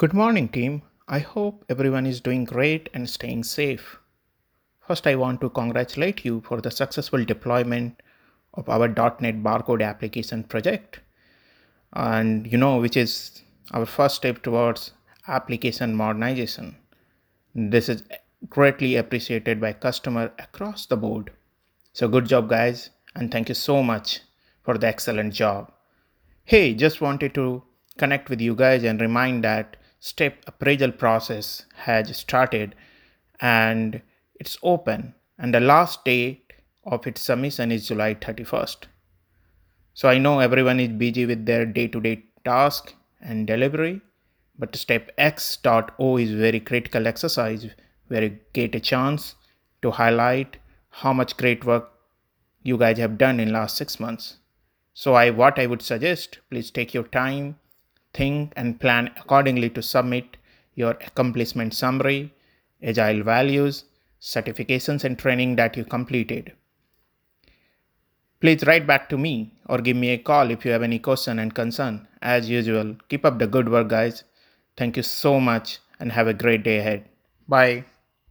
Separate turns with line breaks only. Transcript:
Good morning, team. I hope everyone is doing great and staying safe. First, I want to congratulate you for the successful deployment of our .NET barcode application project, and you know, which is our first step towards application modernization. This is greatly appreciated by customer across the board. So good job, guys, and thank you so much for the excellent job. Hey, just wanted to connect with you guys and remind that step appraisal process has started and it's open and the last date of its submission is July 31st. So I know everyone is busy with their day-to-day task and delivery, but step X.O is very critical exercise where you get a chance to highlight how much great work you guys have done in last six months. So I what I would suggest, please take your time think and plan accordingly to submit your accomplishment summary, agile values, certifications, and training that you completed. Please write back to me or give me a call if you have any question and concern. As usual, keep up the good work, guys. Thank you so much and have a great day ahead. Bye.